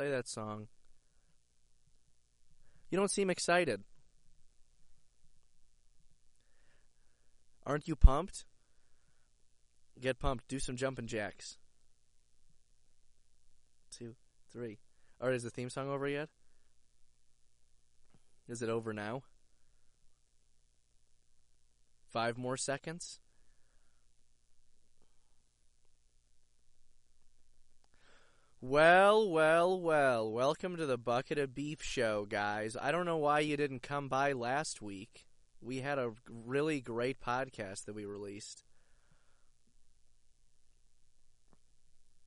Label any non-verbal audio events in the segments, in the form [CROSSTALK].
Play that song. You don't seem excited. Aren't you pumped? Get pumped. Do some jumping jacks. Two, three. Alright, is the theme song over yet? Is it over now? Five more seconds? Well, well, well. Welcome to the Bucket of Beef show, guys. I don't know why you didn't come by last week. We had a really great podcast that we released.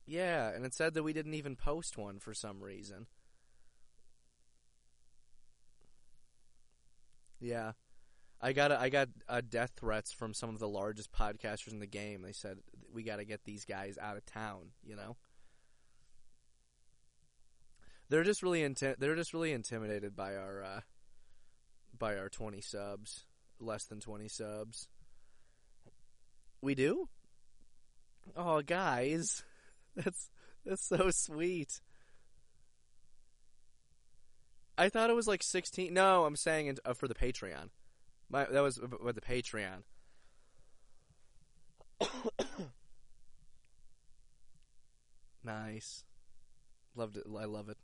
Yeah, and it said that we didn't even post one for some reason. Yeah. I got a, I got death threats from some of the largest podcasters in the game. They said we got to get these guys out of town, you know? They're just really inti- they're just really intimidated by our uh, by our 20 subs, less than 20 subs. We do? Oh, guys. [LAUGHS] That's that's so sweet. I thought it was like 16. No, I'm saying it, uh, for the Patreon. My that was with the Patreon. [COUGHS] nice. Loved it. I love it.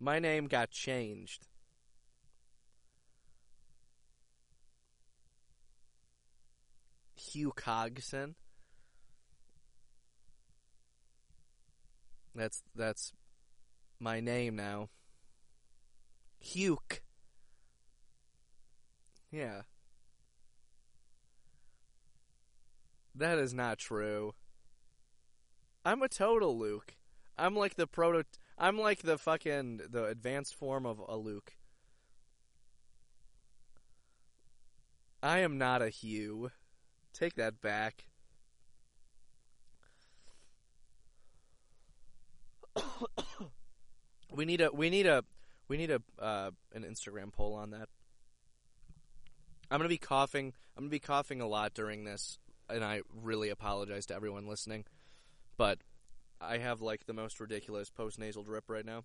My name got changed. Hugh Cogson. That's that's my name now. Huke. Yeah. That is not true. I'm a total Luke. I'm like the proto. I'm like the fucking the advanced form of a Luke. I am not a Hugh. Take that back. [COUGHS] we need a we need a we need a uh, an Instagram poll on that. I'm gonna be coughing. I'm gonna be coughing a lot during this, and I really apologize to everyone listening. But I have like the most ridiculous post nasal drip right now.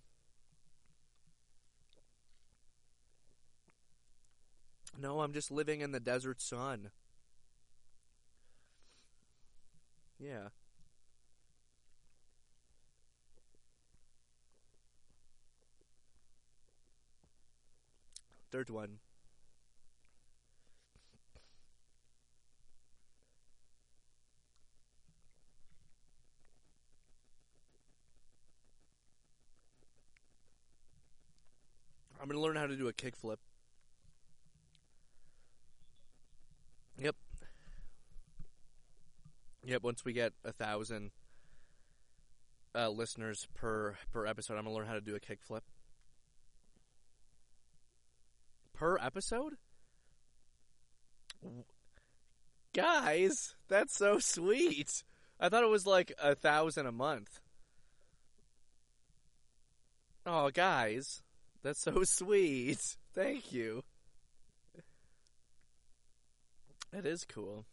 No, I'm just living in the desert sun. Yeah. Third one. I'm gonna learn how to do a kickflip. Yep. Yep. Once we get a thousand uh, listeners per per episode, I'm gonna learn how to do a kickflip. Per episode? Guys, that's so sweet. I thought it was like a thousand a month. Oh, guys. That's so sweet. Thank you. That is cool.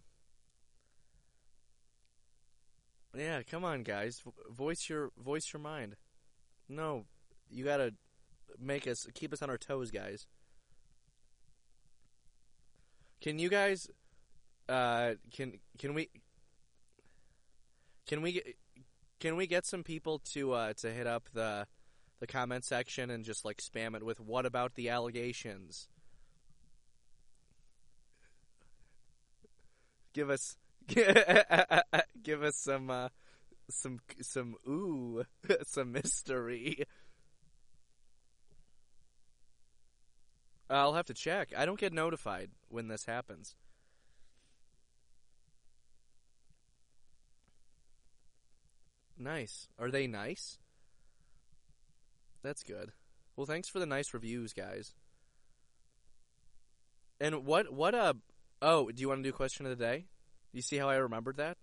Yeah, come on, guys. voice your voice your mind. No, you gotta make us keep us on our toes, guys. Can you guys? Uh, can can we? Can we get? Can we get some people to uh, to hit up the the comment section and just like spam it with "What about the allegations?" Give us [LAUGHS] give us some uh, some some ooh [LAUGHS] some mystery. I'll have to check. I don't get notified when this happens. Nice. Are they nice? That's good. Well, thanks for the nice reviews, guys. And what what uh oh, do you want to do question of the day? You see how I remembered that?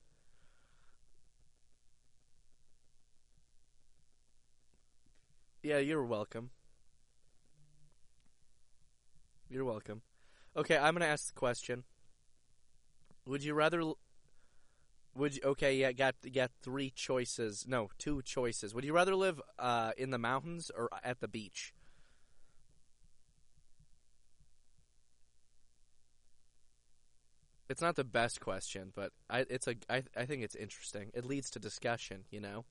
Yeah, you're welcome. You're welcome. Okay, I'm going to ask the question. Would you rather Would you, okay? Yeah, got got three choices. No, two choices. Would you rather live uh, in the mountains or at the beach? It's not the best question, but I, it's a. I, I think it's interesting. It leads to discussion. You know.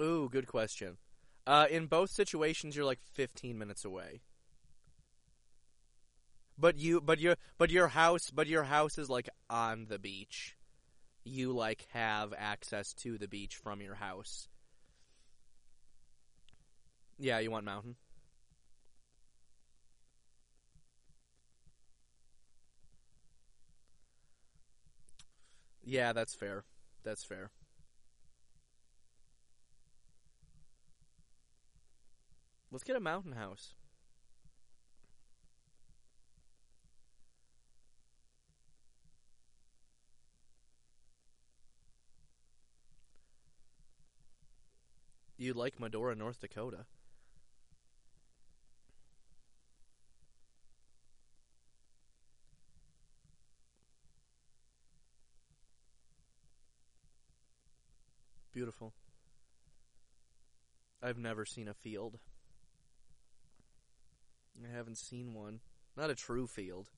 Ooh, good question. Uh, in both situations, you're like 15 minutes away. But you, but your, but your house, but your house is like on the beach. You like have access to the beach from your house. Yeah, you want mountain. Yeah, that's fair. That's fair. Let's get a mountain house. You like Medora, North Dakota? Beautiful. I've never seen a field. I haven't seen one. Not a true field.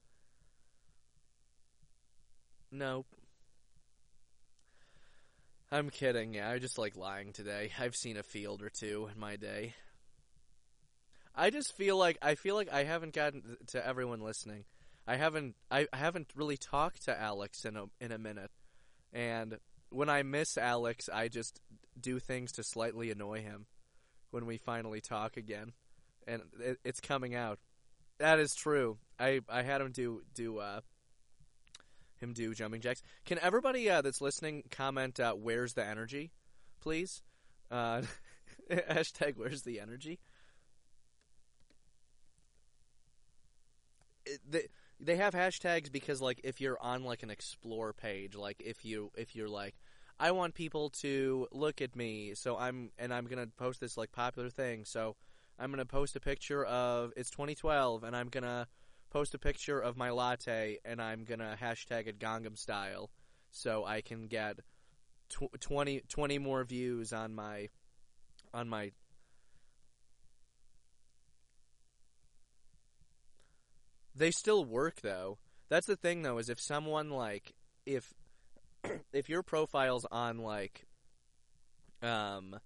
Nope. I'm kidding. Yeah, I just like lying today. I've seen a field or two in my day. I just feel like I feel like I haven't gotten to everyone listening. I haven't I, I haven't really talked to Alex in a in a minute. And when I miss Alex, I just do things to slightly annoy him when we finally talk again. And it, it's coming out. That is true. I I had him do do uh him do jumping jacks. Can everybody uh, that's listening comment uh, "Where's the energy," please? Uh, [LAUGHS] hashtag "Where's the energy." It, they they have hashtags because like if you're on like an explore page, like if you if you're like I want people to look at me, so I'm and I'm gonna post this like popular thing, so I'm gonna post a picture of it's 2012, and I'm gonna post a picture of my latte, and I'm gonna hashtag it Gangnam Style, so I can get tw- 20, 20 more views on my on my. They still work though. That's the thing though, is if someone like if [CLEARS THROAT] if your profile's on like um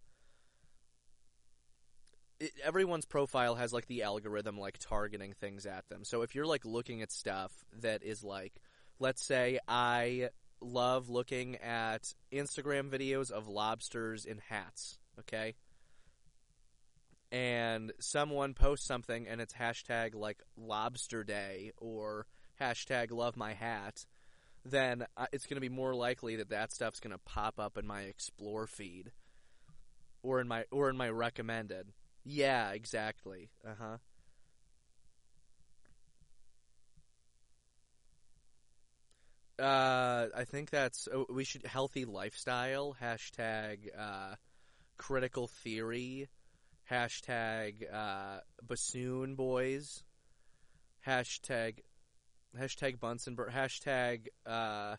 it, everyone's profile has like the algorithm like targeting things at them. So if you're like looking at stuff that is like let's say I love looking at Instagram videos of lobsters in hats, okay? And someone posts something and it's hashtag like lobster day or hashtag love my hat, then uh, it's going to be more likely that that stuff's going to pop up in my explore feed or in my or in my recommended. Yeah, exactly. Uh-huh. Uh, I think that's oh, we should healthy lifestyle hashtag uh, critical theory hashtag uh, bassoon boys hashtag hashtag Bunsen hashtag uh,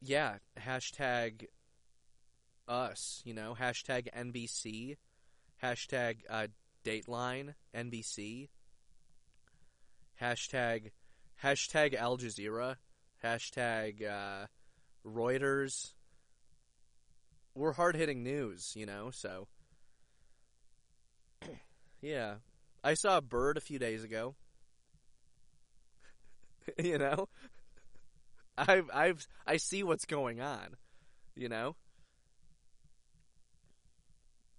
yeah hashtag us you know hashtag NBC hashtag uh, Dateline NBC, hashtag hashtag Al Jazeera, hashtag uh, Reuters. We're hard hitting news, you know. So [CLEARS THROAT] yeah, I saw a bird a few days ago. [LAUGHS] you know, I've I've I see what's going on. You know.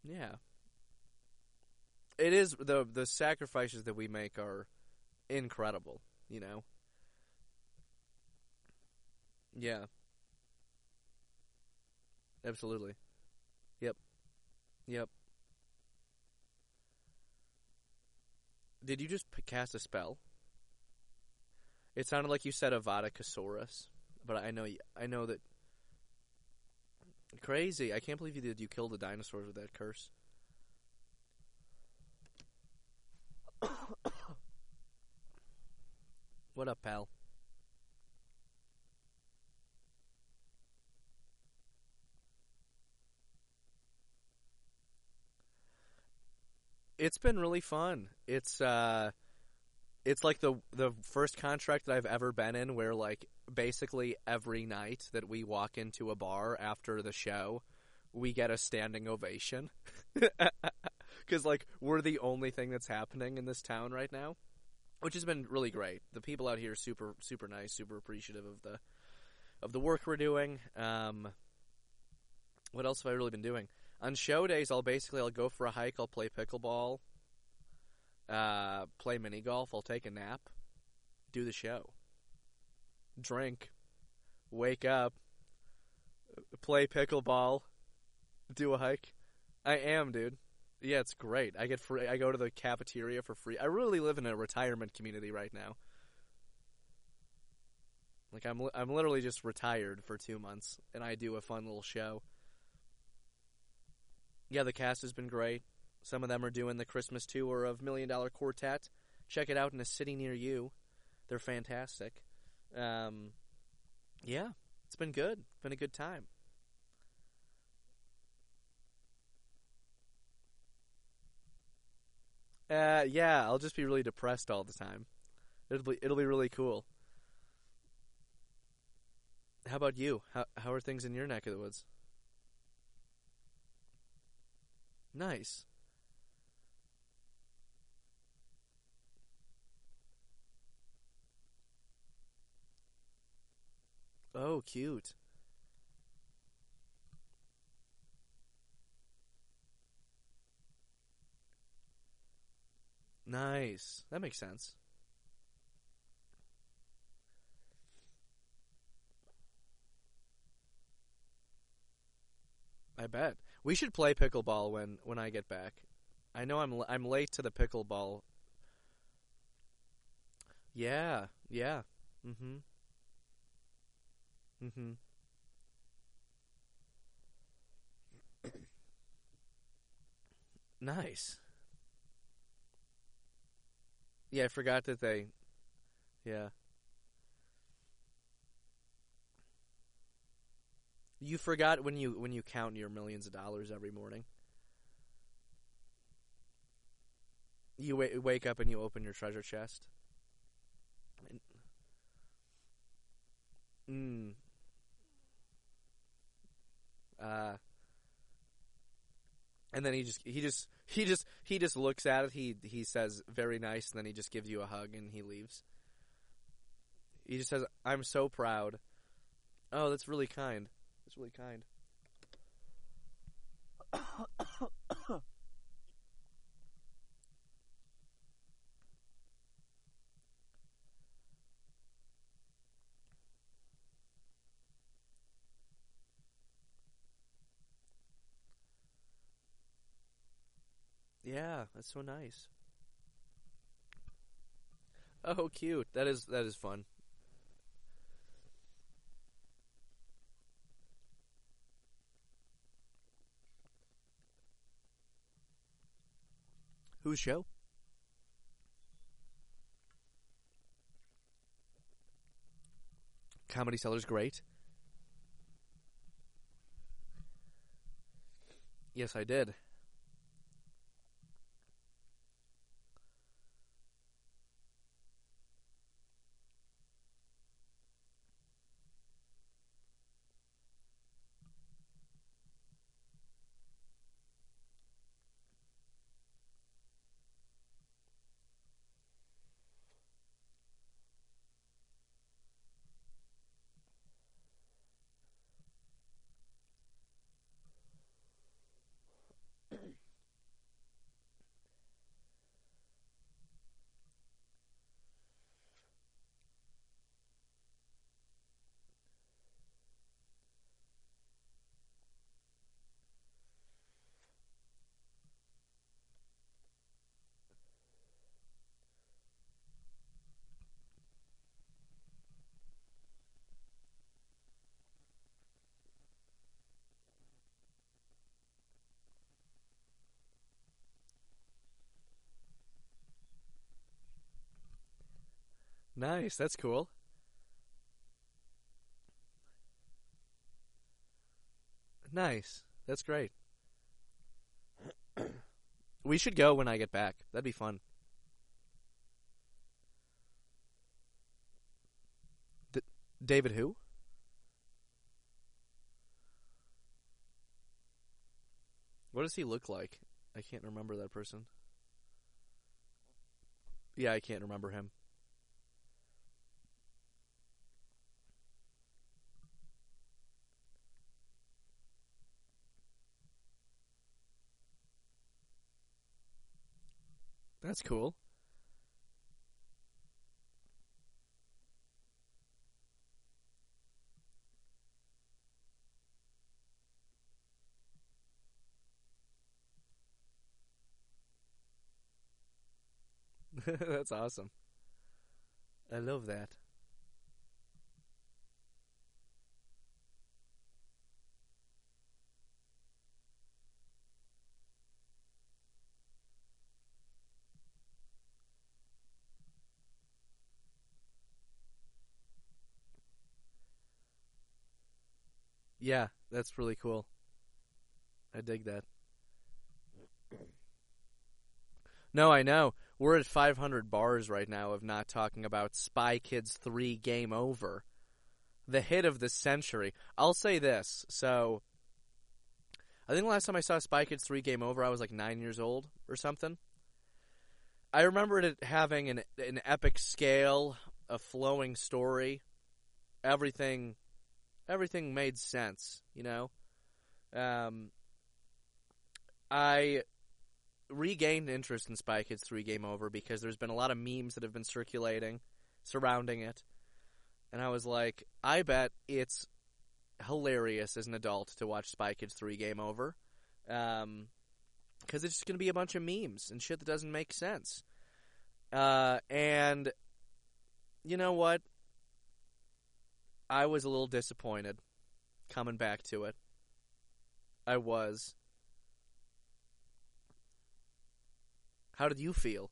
Yeah it is the the sacrifices that we make are incredible, you know. Yeah. Absolutely. Yep. Yep. Did you just cast a spell? It sounded like you said Avada Kesaurus, but I know I know that. Crazy! I can't believe you did. You killed the dinosaurs with that curse. What up, pal? It's been really fun. It's uh it's like the the first contract that I've ever been in where like basically every night that we walk into a bar after the show, we get a standing ovation. [LAUGHS] Cuz like we're the only thing that's happening in this town right now, which has been really great. The people out here are super super nice, super appreciative of the of the work we're doing. Um what else have I really been doing? On show days, I'll basically I'll go for a hike. I'll play pickleball, uh, play mini golf. I'll take a nap, do the show, drink, wake up, play pickleball, do a hike. I am, dude. Yeah, it's great. I get free. I go to the cafeteria for free. I really live in a retirement community right now. Like I'm, I'm literally just retired for two months, and I do a fun little show yeah, the cast has been great. Some of them are doing the Christmas tour of Million Dollar Quartet. Check it out in a city near you. They're fantastic. Um, yeah, it's been good. It's Been a good time. Uh, yeah, I'll just be really depressed all the time. It'll be it'll be really cool. How about you? How how are things in your neck of the woods? Nice. Oh, cute. Nice. That makes sense. I bet. We should play pickleball when when I get back. I know I'm I'm late to the pickleball. Yeah, yeah. Mhm. Mhm. [COUGHS] nice. Yeah, I forgot that they Yeah. You forgot when you when you count your millions of dollars every morning. You w- wake up and you open your treasure chest. Mm. Uh, and then he just he just he just he just looks at it. He he says very nice, and then he just gives you a hug and he leaves. He just says, "I'm so proud." Oh, that's really kind. That's really kind. [COUGHS] [COUGHS] yeah, that's so nice. Oh, cute. That is that is fun. Whose show? Comedy Cellar's great. Yes, I did. Nice. That's cool. Nice. That's great. we should go when I get back. That'd be fun. David who? What does he look like? I can't remember that person. Yeah, I can't remember him. That's cool. [LAUGHS] That's awesome. I love that. Yeah, that's really cool. I dig that. No, I know. We're at 500 bars right now of not talking about Spy Kids 3 Game Over. The hit of the century. I'll say this. So, I think the last time I saw Spy Kids 3 Game Over, I was like nine years old or something. I remember it having an, an epic scale, a flowing story. Everything everything made sense, you know. Um, I regained interest in Spy Kids 3 Game Over because there's been a lot of memes that have been circulating surrounding it. And I was like, I bet it's hilarious as an adult to watch Spy Kids 3 Game Over. Um, because it's just going to be a bunch of memes and shit that doesn't make sense. Uh, and you know what? I was a little disappointed coming back to it. I was. How did you feel?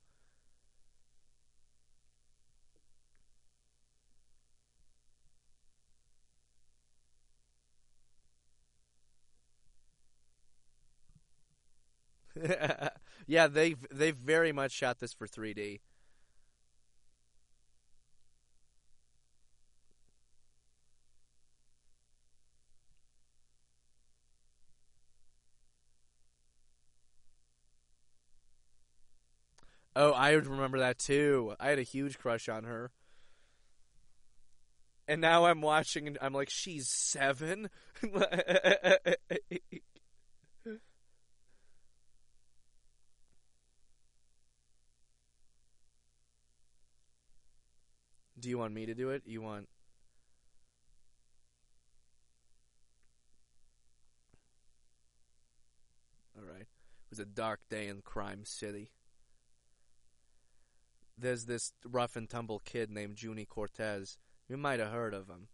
[LAUGHS] yeah, they they very much shot this for 3D. Oh, I remember that too. I had a huge crush on her. And now I'm watching and I'm like, she's seven? [LAUGHS] do you want me to do it? You want. Alright. It was a dark day in Crime City there's this rough and tumble kid named Junie Cortez. You might have heard of him.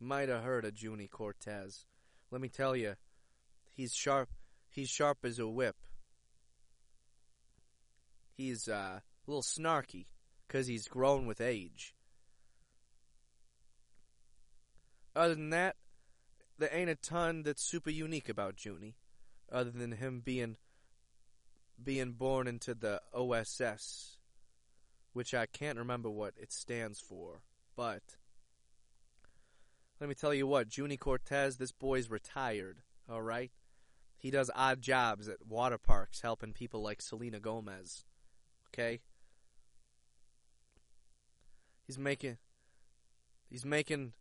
Might have heard of Junie Cortez. Let me tell you, he's sharp. He's sharp as a whip. He's uh, a little snarky because he's grown with age. Other than that, there ain't a ton that's super unique about Junie, other than him being being born into the OSS, which I can't remember what it stands for, but let me tell you what, Junie Cortez, this boy's retired, all right? He does odd jobs at water parks helping people like Selena Gomez. Okay? He's making he's making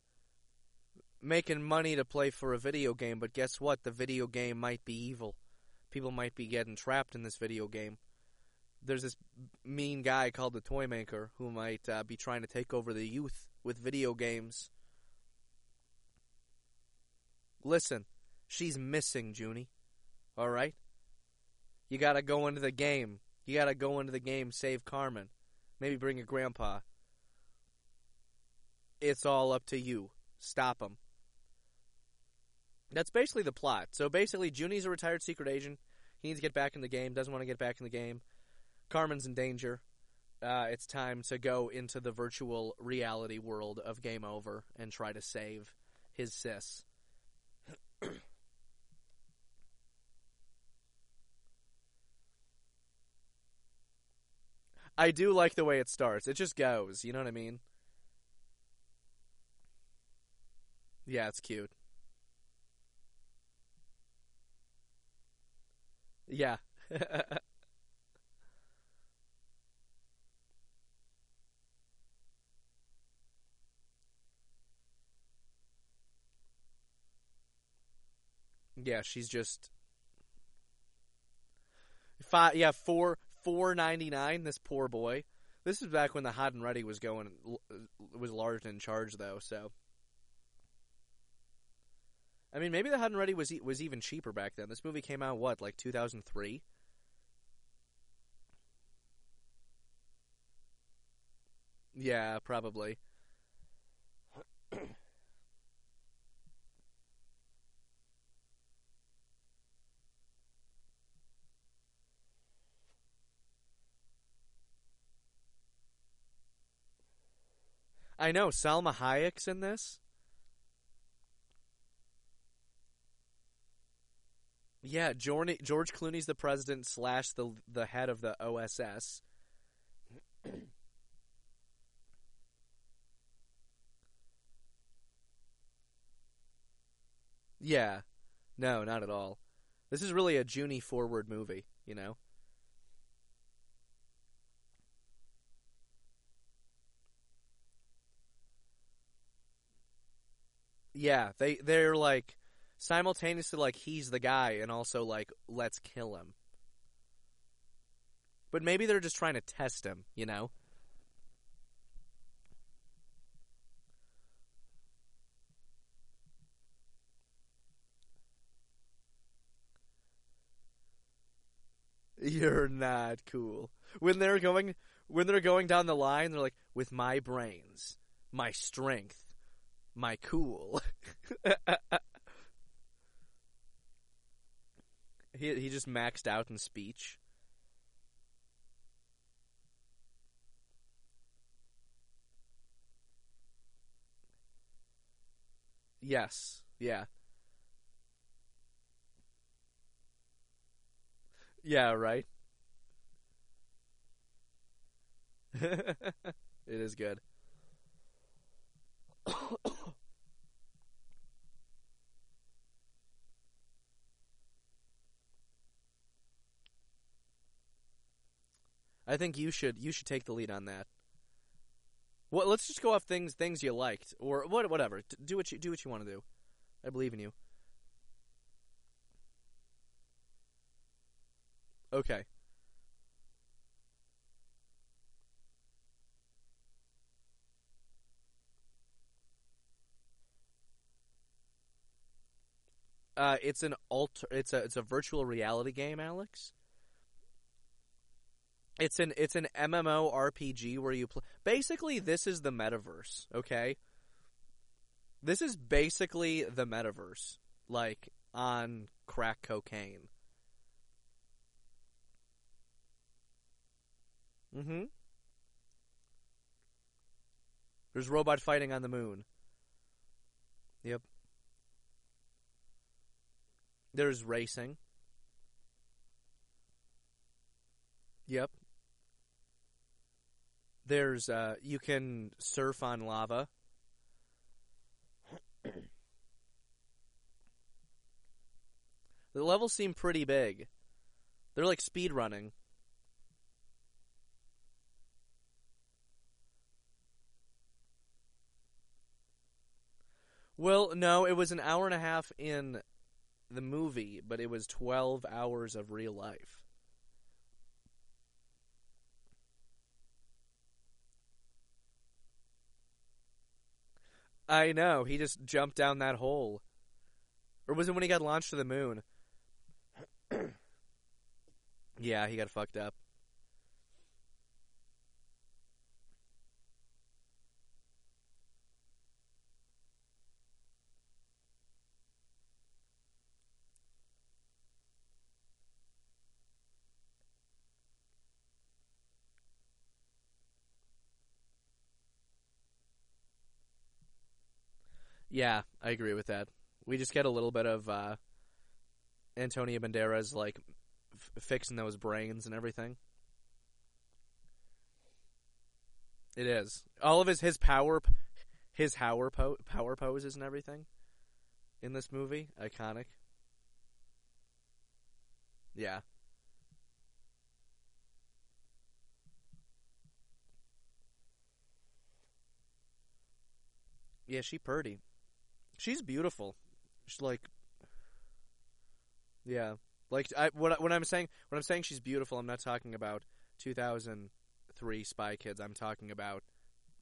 making money to play for a video game, but guess what? The video game might be evil people might be getting trapped in this video game. There's this mean guy called the Toy Maker who might uh, be trying to take over the youth with video games. Listen, she's missing, Junie. All right? You got to go into the game. You got to go into the game, save Carmen. Maybe bring your grandpa. It's all up to you. Stop him. That's basically the plot. So basically, Junie's a retired secret agent. He needs to get back in the game. Doesn't want to get back in the game. Carmen's in danger. uh, it's time to go into the virtual reality world of Game Over and try to save his sis. [CLEARS THROAT] I do like the way it starts. It just goes. You know what I mean? Yeah, it's cute. Yeah. [LAUGHS] yeah, she's just five. Yeah, four four ninety nine. This poor boy. This is back when the hot and ready was going was large in charge though. So, I mean, maybe the hot and ready was was even cheaper back then. This movie came out what like two thousand three. Yeah, probably. I know Salma Hayek's in this. Yeah, George, Clooney's the president slash the the head of the OSS. yeah, no, not at all. This is really a Junie forward movie, you know. Yeah, they they're like simultaneously like he's the guy and also like let's kill him. But maybe they're just trying to test him, you know? You're not cool. When they're going when they're going down the line, they're like, with my brains, my strength, my cool. [LAUGHS] he he just maxed out in speech. Yes. Yeah. Yeah, right. [LAUGHS] it is good. [COUGHS] I think you should you should take the lead on that. Well, let's just go off things things you liked or what whatever. Do what you do what you want to do. I believe in you. Okay. Uh, it's an alter. It's a it's a virtual reality game, Alex. It's an it's an MMO RPG where you play. Basically, this is the metaverse. Okay. This is basically the metaverse, like on crack cocaine. Mm-hmm. There's robot fighting on the moon. Yep. There's racing. Yep. There's uh you can surf on lava. the levels seem pretty big. They're like speed running. Well, no, it was an hour and a half in the movie, but it was 12 hours of real life. I know. He just jumped down that hole. Or was it when he got launched to the moon? [CLEARS THROAT] yeah, he got fucked up. Yeah, I agree with that. We just get a little bit of uh, Antonio Banderas like f- fixing those brains and everything. It is all of his his power, his power po- power poses and everything in this movie iconic. Yeah. Yeah, she purdy. She's beautiful. She's like, yeah, like I what when I'm saying when I'm saying she's beautiful, I'm not talking about 2003 Spy Kids. I'm talking about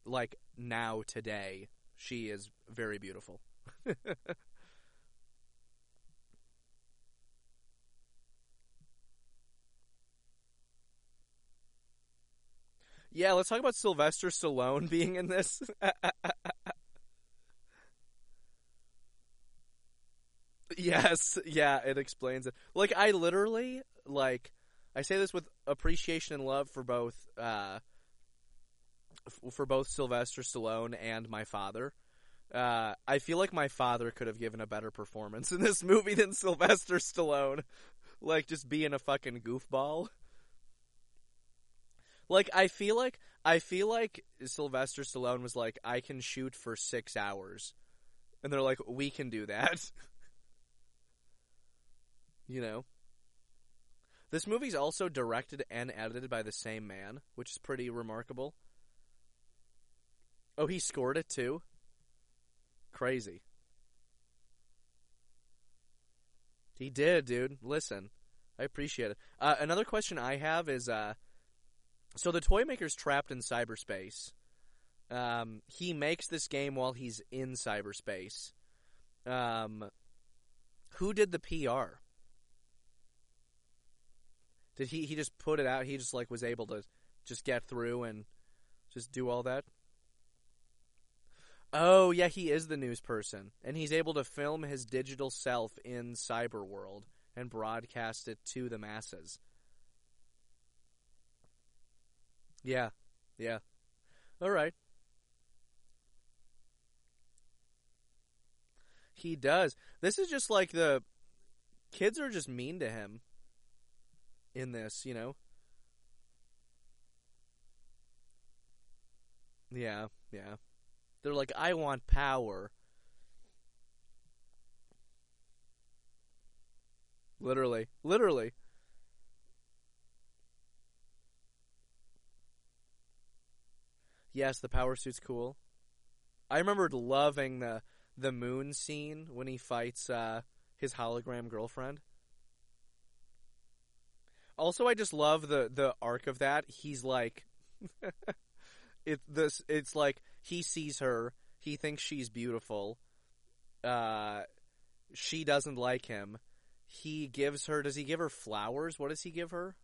like now today. She is very beautiful. [LAUGHS] yeah, let's talk about Sylvester Stallone [LAUGHS] being in this. [LAUGHS] Yes, [LAUGHS] yeah, it explains it. Like I literally like I say this with appreciation and love for both uh f- for both Sylvester Stallone and my father. Uh, I feel like my father could have given a better performance [LAUGHS] in this movie than Sylvester Stallone. [LAUGHS] Like just being a fucking goofball. Like I feel like I feel like Sylvester Stallone was like I can shoot for 6 hours. And they're like we can do that. You know? This movie's also directed and edited by the same man, which is pretty remarkable. Oh, he scored it too? Crazy. He did, dude. Listen, I appreciate it. Uh, another question I have is uh, so the toy maker's trapped in cyberspace. Um, he makes this game while he's in cyberspace. Um, who did the PR? Did he he just put it out? He just like was able to just get through and just do all that? Oh, yeah, he is the news person and he's able to film his digital self in cyber world and broadcast it to the masses. Yeah. Yeah. All right. He does. This is just like the kids are just mean to him in this, you know? Yeah, yeah. They're like, I want power. Literally. Literally. Yes, the power suit's cool. I remembered loving the the moon scene when he fights uh, his hologram girlfriend. Also, I just love the the arc of that. He's like, [LAUGHS] it this it's like he sees her, he thinks she's beautiful. Uh, she doesn't like him. He gives her. Does he give her flowers? What does he give her?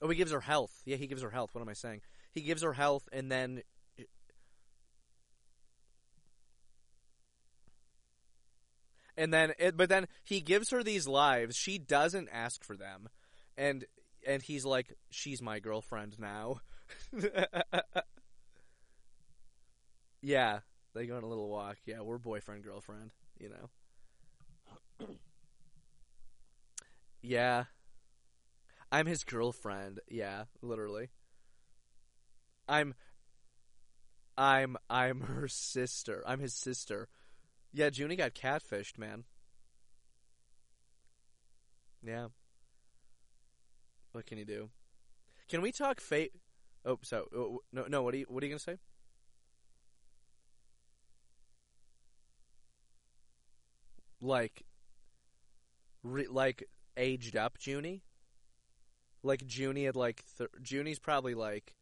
Oh, he gives her health. Yeah, he gives her health. What am I saying? He gives her health, and then and then it, but then he gives her these lives. She doesn't ask for them. And and he's like she's my girlfriend now. [LAUGHS] Yeah they go on a little walk. Yeah we're boyfriend girlfriend you know. [CLEARS THROAT] Yeah. I'm his girlfriend. Yeah literally. I'm i'm i'm her sister. I'm his sister yeah, Junie got catfished, man. Yeah. What can you do? Can we talk fate? Oh, so uh, no, no. What are you? What are you gonna say? Like, re, like aged up Junie. Like Junie had like th- Junie's probably like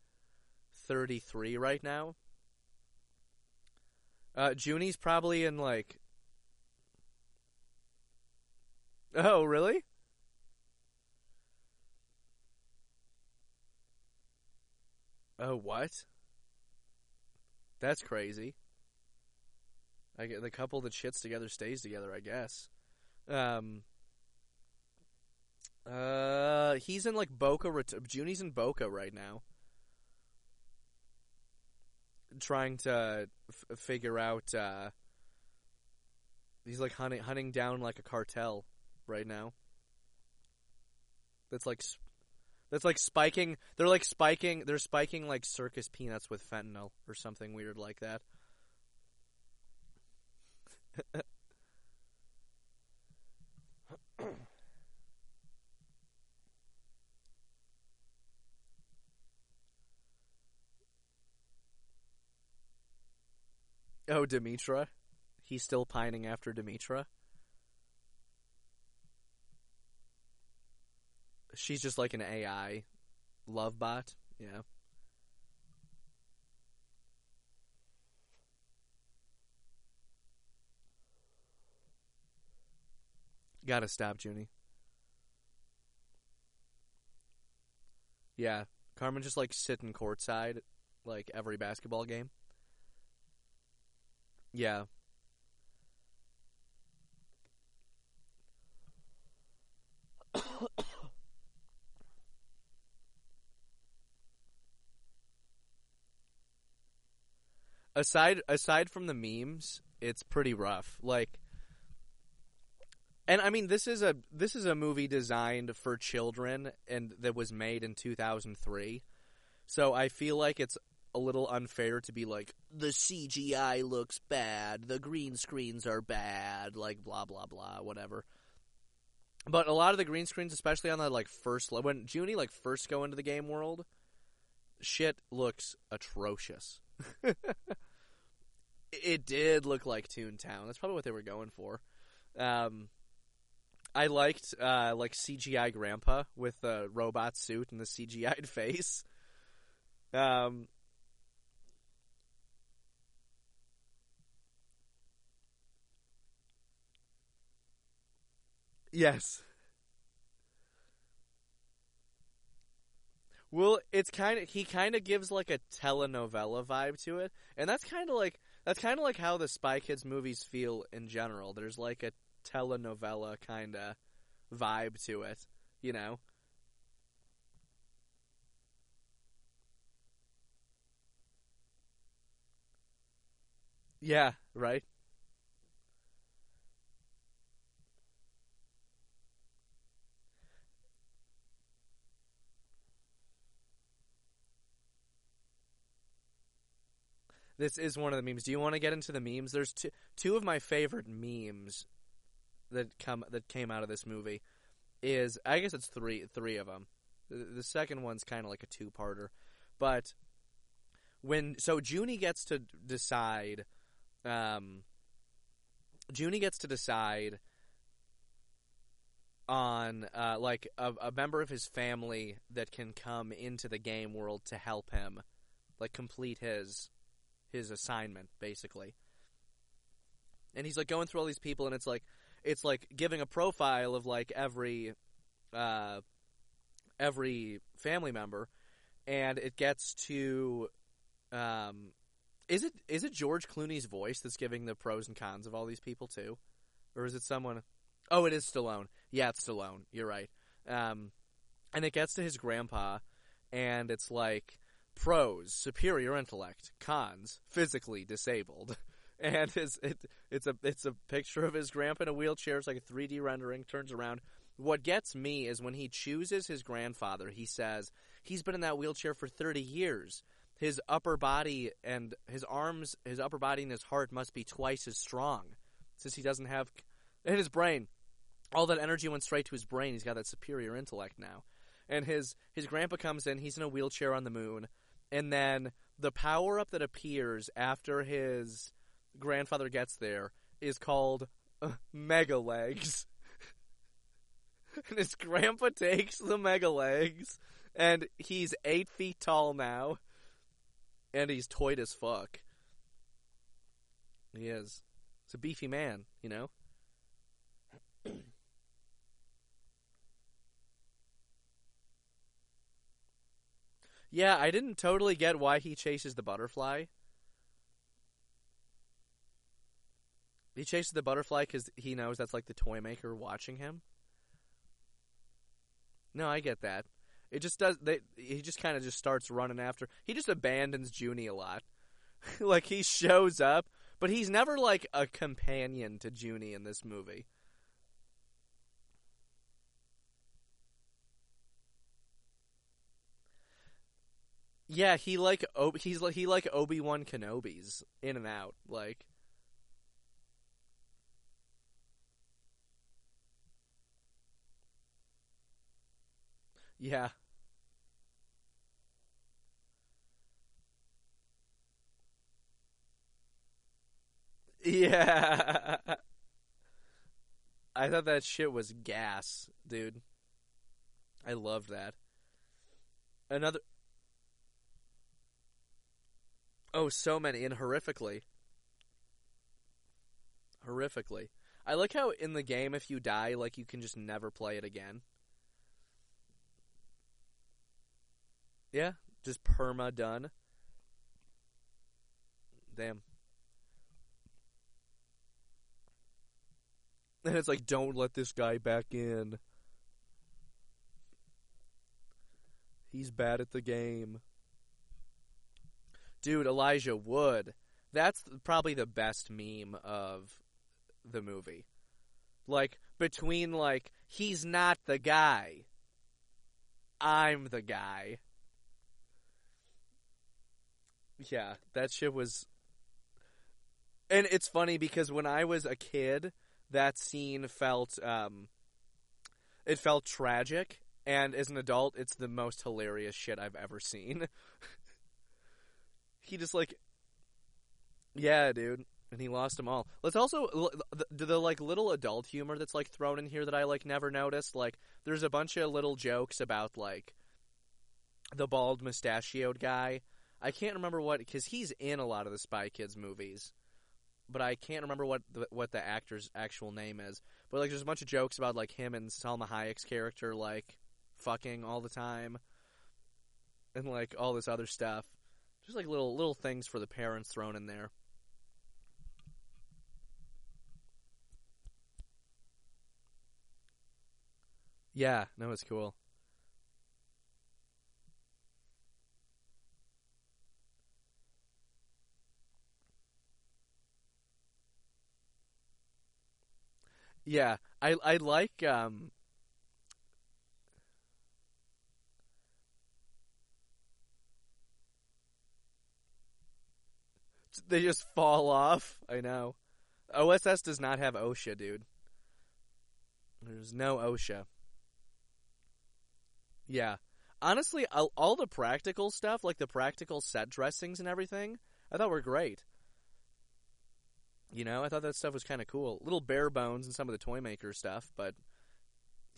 thirty three right now. Uh, Junie's probably in like. Oh, really? Oh, what? That's crazy. I get the couple that shits together stays together, I guess. Um. Uh, he's in like Boca. Junie's in Boca right now. Trying to f- figure out. Uh, he's like hunting hunting down like a cartel right now. That's like that's like spiking. They're like spiking. They're spiking like circus peanuts with fentanyl or something weird like that. [LAUGHS] Oh, Demetra. He's still pining after Demetra. She's just like an AI love bot. Yeah. Gotta stop, Junie. Yeah. Carmen just like sitting courtside like every basketball game. Yeah. aside aside from the memes, it's pretty rough. Like and I mean this is a this is a movie designed for children and that was made in 2003. So I feel like it's a little unfair to be like the CGI looks bad, the green screens are bad, like blah blah blah, whatever. But a lot of the green screens, especially on the like first when Junie like first go into the game world, shit looks atrocious. [LAUGHS] it did look like Toontown. That's probably what they were going for. Um, I liked uh, like CGI Grandpa with the robot suit and the CGI'd [LAUGHS] face. Um, yes. Well, it's kind of he kind of gives like a telenovela vibe to it, and that's kind of like that's kind of like how the Spy Kids movies feel in general. There's like a telenovela kind of vibe to it, you know. Yeah, right. This is one of the memes. Do you want to get into the memes? There's two two of my favorite memes that come that came out of this movie. Is I guess it's three three of them. The, the second one's kind of like a two parter, but when so Junie gets to decide, um, Junie gets to decide on uh, like a, a member of his family that can come into the game world to help him, like complete his his assignment basically. And he's like going through all these people, and it's like it's like giving a profile of like every uh, every family member, and it gets to um, is it is it George Clooney's voice that's giving the pros and cons of all these people too, or is it someone? Oh, it is Stallone. Yeah, it's Stallone. You're right. Um, and it gets to his grandpa, and it's like pros superior intellect cons physically disabled. [LAUGHS] And it's it, it's a it's a picture of his grandpa in a wheelchair. It's like a 3d rendering turns around. What gets me is when he chooses his grandfather he says he's been in that wheelchair for 30 years. His upper body and his arms his upper body and his heart must be twice as strong. Since he doesn't have in his brain all that energy went straight to his brain. He's got that superior intellect now. And his his grandpa comes in. He's in a wheelchair on the moon and then the power up that appears after his grandfather gets there is called uh, Mega Legs. [LAUGHS] and his grandpa takes the Mega Legs, and he's eight feet tall now, and he's toyed as fuck. He is. It's a beefy man, you know? Yeah, I didn't totally get why he chases the butterfly. He chases the butterfly because he knows that's like the toy maker watching him. No, I get that. It just does. They, he just kind of just starts running after. He just abandons Junie a lot. [LAUGHS] like he shows up, but he's never like a companion to Junie in this movie. Yeah, he like he's like he like Obi Wan Kenobi's in and out like. Yeah. Yeah. [LAUGHS] I thought that shit was gas, dude. I loved that. Another Oh, so many and horrifically. Horrifically. I like how in the game if you die like you can just never play it again. Yeah, just perma done. Damn. And it's like, don't let this guy back in. He's bad at the game. Dude, Elijah Wood. That's probably the best meme of the movie. Like, between, like, he's not the guy. I'm the guy. Yeah, that shit was. And it's funny because when I was a kid, that scene felt um, it felt tragic, and as an adult, it's the most hilarious shit I've ever seen. [LAUGHS] he just like, yeah, dude, and he lost them all. Let's also the, the, the like little adult humor that's like thrown in here that I like never noticed. Like, there's a bunch of little jokes about like the bald mustachioed guy I can't remember what because he's in a lot of the Spy Kids movies, but I can't remember what the, what the actor's actual name is. But like, there's a bunch of jokes about like him and Salma Hayek's character like fucking all the time, and like all this other stuff. Just like little little things for the parents thrown in there. Yeah, no, it's cool. Yeah, I I like um they just fall off. I know. OSS does not have OSHA, dude. There's no OSHA. Yeah. Honestly, all, all the practical stuff, like the practical set dressings and everything, I thought were great. You know, I thought that stuff was kind of cool. Little bare bones in some of the toy maker stuff, but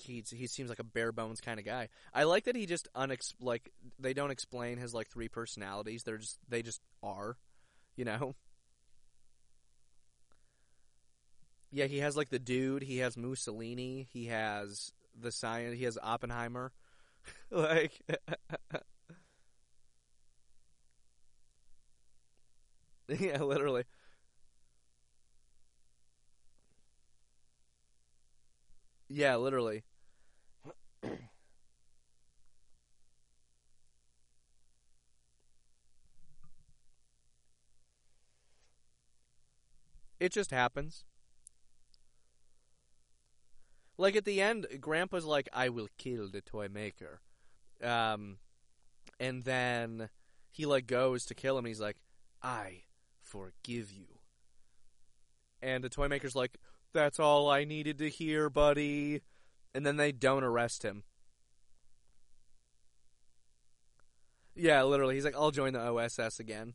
he he seems like a bare bones kind of guy. I like that he just unex like they don't explain his like three personalities. They're just they just are, you know. Yeah, he has like the dude. He has Mussolini. He has the science. He has Oppenheimer. [LAUGHS] like. [LAUGHS] yeah, literally. Yeah, literally. It just happens. Like at the end, Grandpa's like, "I will kill the toy maker," um, and then he like goes to kill him. he's like, "I forgive you," and the toy maker's like, that's all I needed to hear, buddy. And then they don't arrest him. Yeah, literally. He's like, I'll join the OSS again.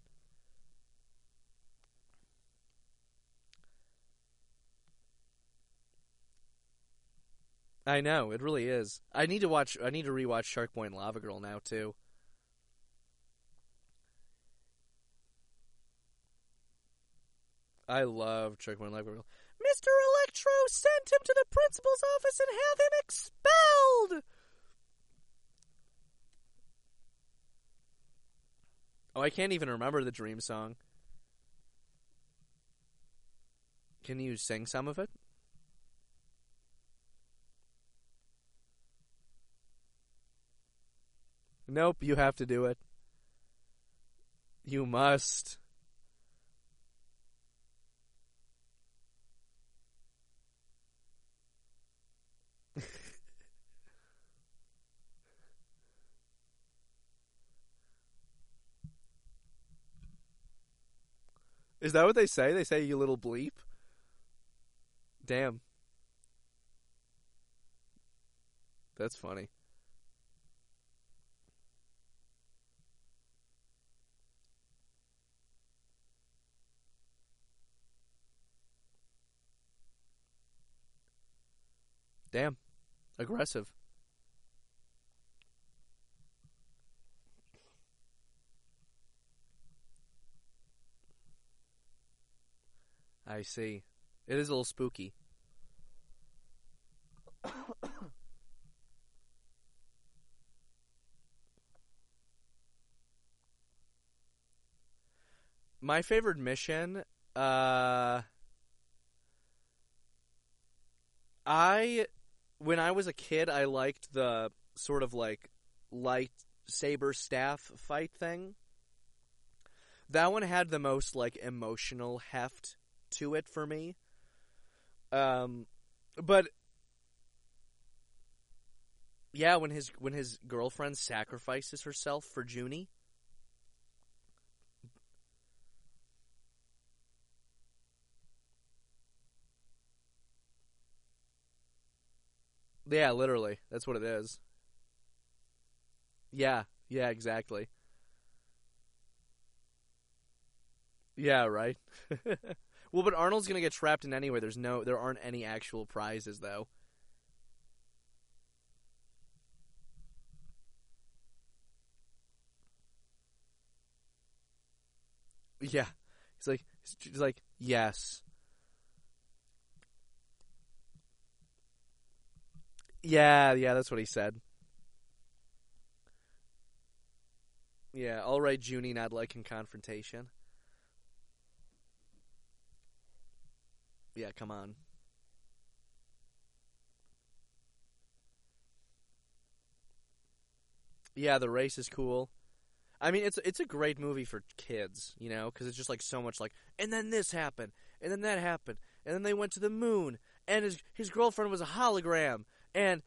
I know, it really is. I need to watch I need to rewatch Shark Boy and Lava Girl now too. I love Shark Boy and Lava Girl. Mr. Electric sent him to the principal's office and have him expelled! Oh, I can't even remember the dream song. Can you sing some of it? Nope, you have to do it. You must. Is that what they say? They say you little bleep? Damn. That's funny. Damn. Aggressive. I see. It is a little spooky. [COUGHS] My favorite mission, uh I when I was a kid I liked the sort of like light saber staff fight thing. That one had the most like emotional heft to it for me. Um, but yeah, when his when his girlfriend sacrifices herself for Junie. Yeah, literally. That's what it is. Yeah, yeah, exactly. Yeah, right. [LAUGHS] well, but Arnold's gonna get trapped in anyway. There's no, there aren't any actual prizes though. Yeah, he's like, he's like, yes, yeah, yeah. That's what he said. Yeah, all right, Junie, not liking confrontation. Yeah, come on. Yeah, the race is cool. I mean, it's it's a great movie for kids, you know, because it's just like so much like, and then this happened, and then that happened, and then they went to the moon, and his his girlfriend was a hologram, and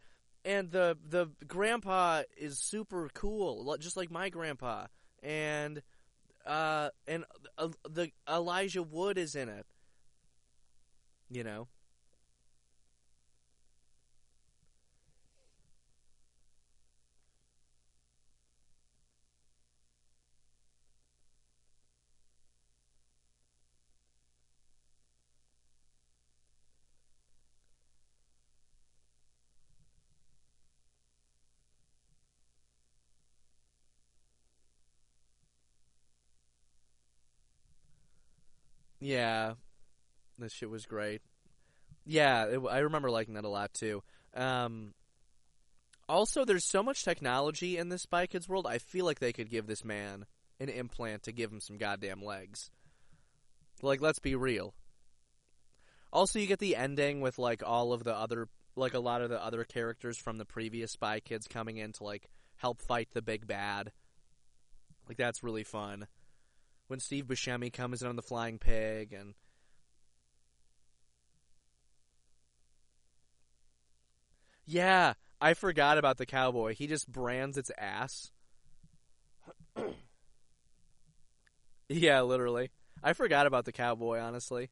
and the the grandpa is super cool, just like my grandpa, and uh and uh, the Elijah Wood is in it, you know. Yeah, this shit was great. Yeah, it, I remember liking that a lot too. Um, also, there's so much technology in this Spy Kids world. I feel like they could give this man an implant to give him some goddamn legs. Like, let's be real. Also, you get the ending with like all of the other, like a lot of the other characters from the previous Spy Kids coming in to like help fight the big bad. Like that's really fun. When Steve Buscemi comes in on the flying pig and Yeah, I forgot about the cowboy. He just brands its ass. [CLEARS THROAT] yeah, literally. I forgot about the cowboy, honestly.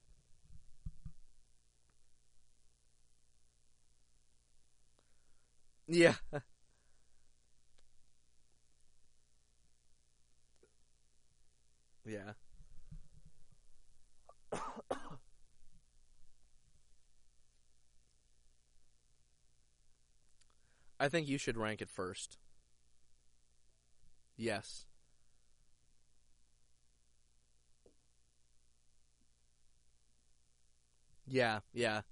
Yeah. [LAUGHS] yeah. [COUGHS] I think you should rank it first. Yes. Yeah, yeah.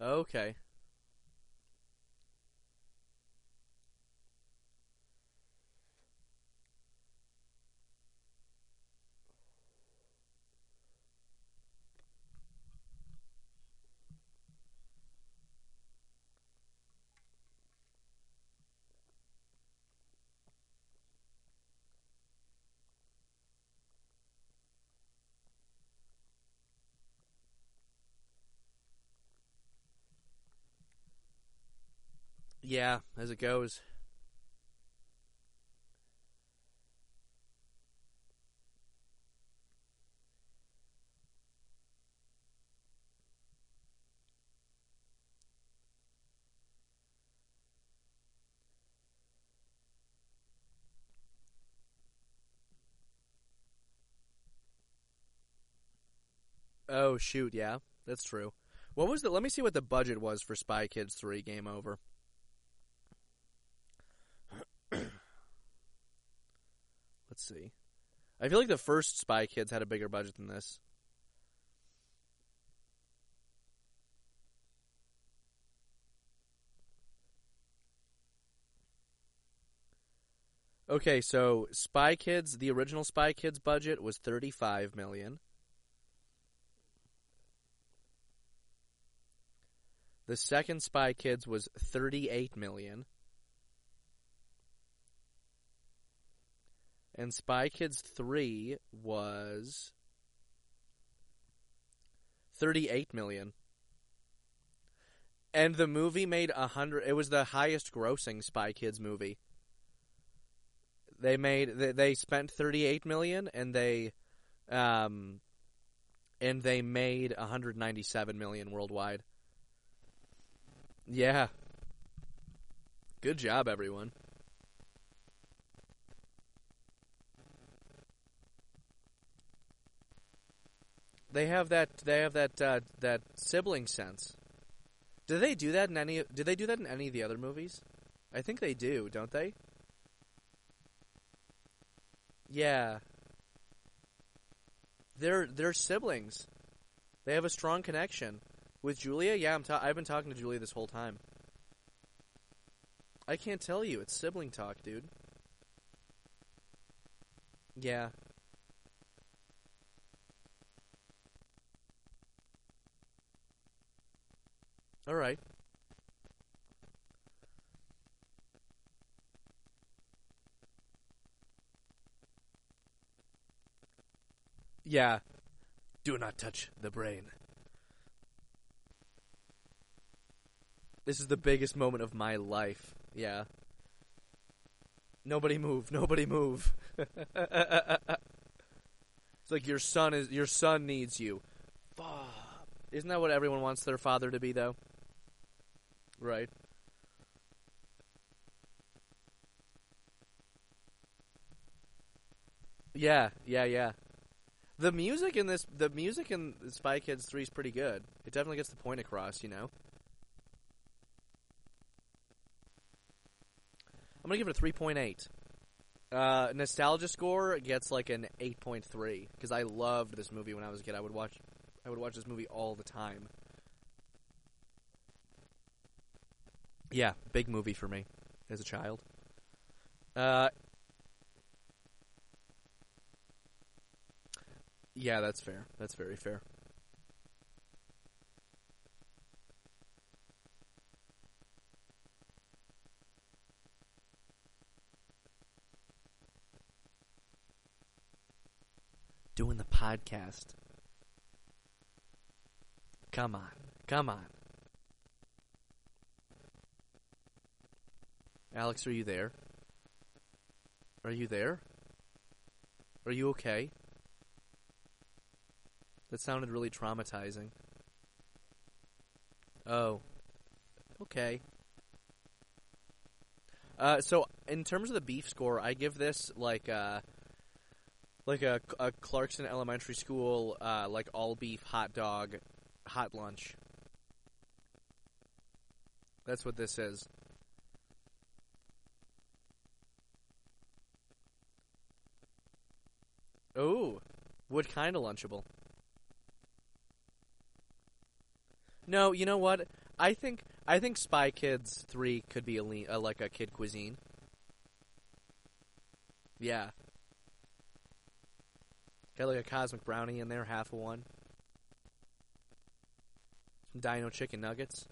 Okay. Yeah, as it goes. Oh shoot, yeah, that's true. What was the? Let me see what the budget was for Spy Kids three. Game over. Let's see. I feel like the first Spy Kids had a bigger budget than this. Okay, so Spy Kids, the original Spy Kids budget was 35 million. The second Spy Kids was 38 million. And Spy Kids 3 was 38 million. And the movie made a hundred. It was the highest grossing Spy Kids movie. They made they, they spent 38 million and they um and they made 197 million worldwide. Yeah. Good job, everyone. They have that. They have that. Uh, that sibling sense. Do they do that in any? Do they do that in any of the other movies? I think they do, don't they? Yeah. They're they're siblings. They have a strong connection. With Julia, yeah, I'm ta- I've been talking to Julia this whole time. I can't tell you. It's sibling talk, dude. Yeah. All right. Yeah. Do not touch the brain. This is the biggest moment of my life. Yeah. Nobody move. Nobody move. [LAUGHS] it's like your son is your son needs you. Fuck. Isn't that what everyone wants their father to be though? Right. Yeah, yeah, yeah. The music in this, the music in Spy Kids 3 is pretty good. It definitely gets the point across, you know? I'm gonna give it a 3.8. Uh, nostalgia score gets like an 8.3 because I loved this movie when I was a kid. I would watch, I would watch this movie all the time. Yeah, big movie for me as a child. Uh, yeah, that's fair. That's very fair. Doing the podcast. Come on. Come on. Alex, are you there? Are you there? Are you okay? That sounded really traumatizing. Oh. Okay. Uh, so in terms of the beef score, I give this like uh, like a, a Clarkson Elementary School uh, like all beef hot dog hot lunch. That's what this is. Oh, what kind of Lunchable? No, you know what? I think I think Spy Kids three could be a lean, uh, like a kid cuisine. Yeah, got like a cosmic brownie in there, half of one. Some Dino chicken nuggets.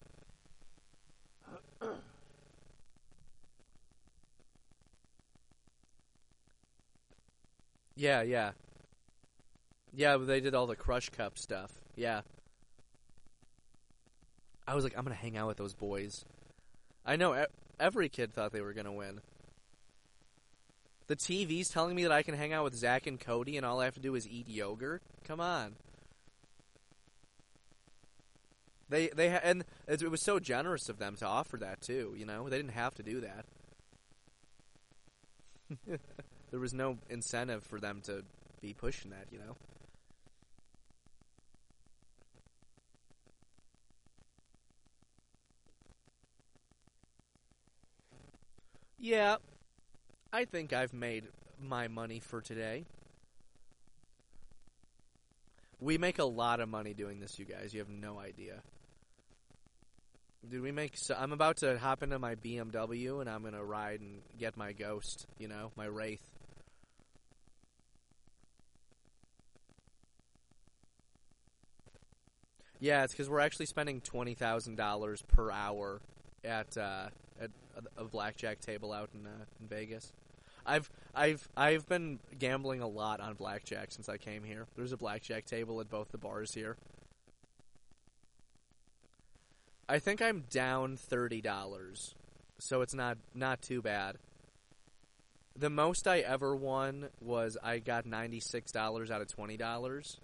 Yeah, yeah. Yeah, they did all the crush cup stuff. Yeah. I was like, I'm gonna hang out with those boys. I know. Every kid thought they were going to win. The TV's telling me that I can hang out with Zach and Cody and all I have to do is eat yogurt? Come on. They they and it was so generous of them to offer that too, you know? They didn't have to do that. [LAUGHS] there was no incentive for them to be pushing that, you know? Yeah, I think I've made my money for today. We make a lot of money doing this, you guys. You have no idea. Did we make? So I'm about to hop into my BMW and I'm gonna ride and get my ghost. You know, my wraith. Yeah, it's because we're actually spending twenty thousand dollars per hour at uh, at a blackjack table out in uh, in Vegas. I've I've I've been gambling a lot on blackjack since I came here. There's a blackjack table at both the bars here. I think I'm down thirty dollars, so it's not not too bad. The most I ever won was I got ninety six dollars out of twenty dollars,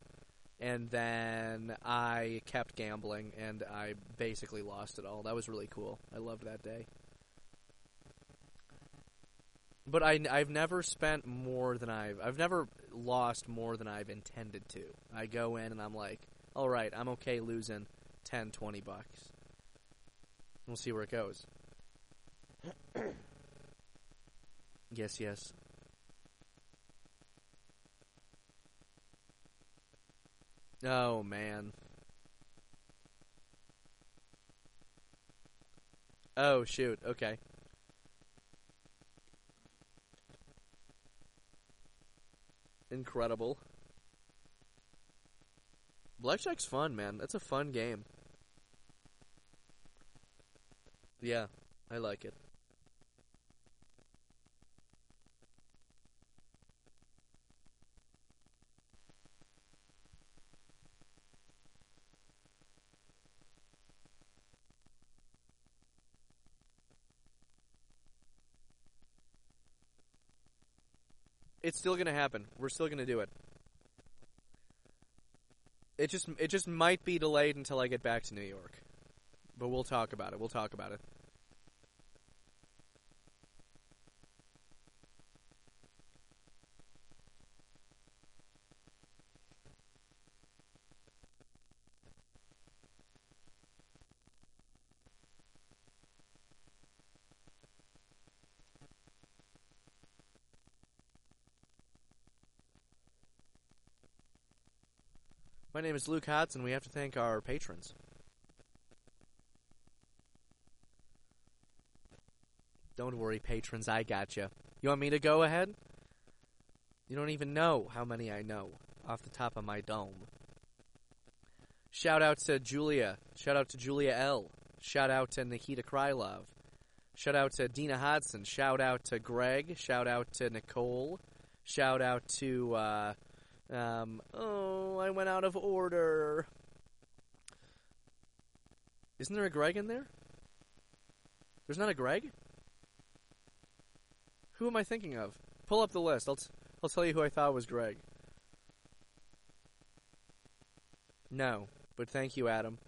and then I kept gambling and I basically lost it all. That was really cool. I loved that day. But I, I've never spent more than I've I've never lost more than I've intended to. I go in and I'm like, all right, I'm okay losing 10, 20 bucks. We'll see where it goes. [CLEARS THROAT] yes, yes. Oh man. Oh shoot. Okay. Incredible. Blackjack's fun, man. That's a fun game. Yeah, I like it. It's still going to happen. We're still going to do it. It just it just might be delayed until I get back to New York. But we'll talk about it. We'll talk about it. My name is Luke Hodson. We have to thank our patrons. Don't worry, patrons, I got you. You want me to go ahead? You don't even know how many I know off the top of my dome. Shout out to Julia. Shout out to Julia L. Shout out to Nikita Krylov. Shout out to Dina Hodson. Shout out to Greg. Shout out to Nicole. Shout out to, uh, um, oh, I went out of order. Isn't there a Greg in there? There's not a Greg? Who am I thinking of? Pull up the list. I'll, t- I'll tell you who I thought was Greg. No, but thank you, Adam.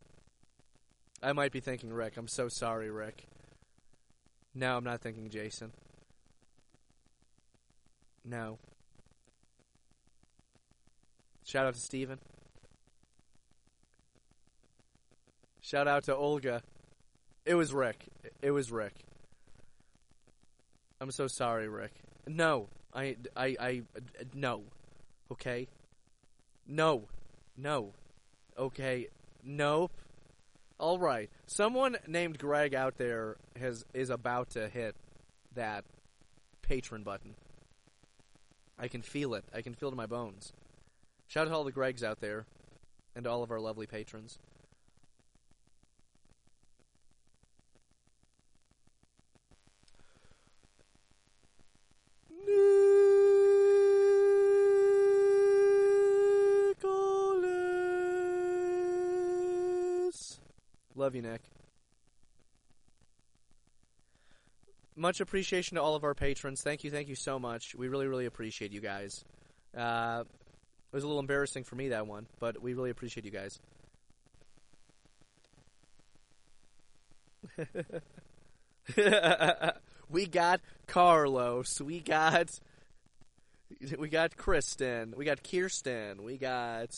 I might be thinking Rick. I'm so sorry, Rick. No, I'm not thinking Jason. No. Shout out to Steven. Shout out to Olga. It was Rick. It was Rick. I'm so sorry, Rick. No. I, I, I, no. Okay? No. No. Okay. Nope. All right. Someone named Greg out there has is about to hit that patron button. I can feel it. I can feel it in my bones. Shout out to all the Gregs out there and all of our lovely patrons. Nicholas. Love you, Nick. much appreciation to all of our patrons. Thank you, thank you so much. We really, really appreciate you guys. Uh, it was a little embarrassing for me that one, but we really appreciate you guys. [LAUGHS] we got Carlos. We got we got Kristen. We got Kirsten. We got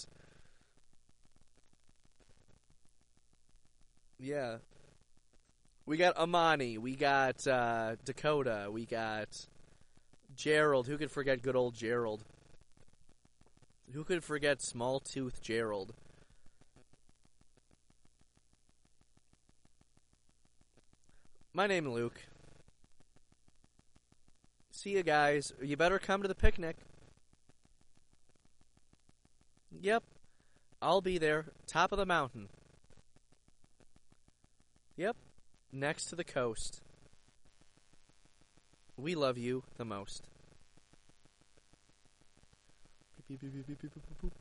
yeah. We got Amani. We got uh, Dakota. We got Gerald. Who could forget good old Gerald? Who could forget small tooth Gerald? My name Luke. See you guys. You better come to the picnic. Yep. I'll be there, top of the mountain. Yep. Next to the coast. We love you the most. Poup, poup, poup,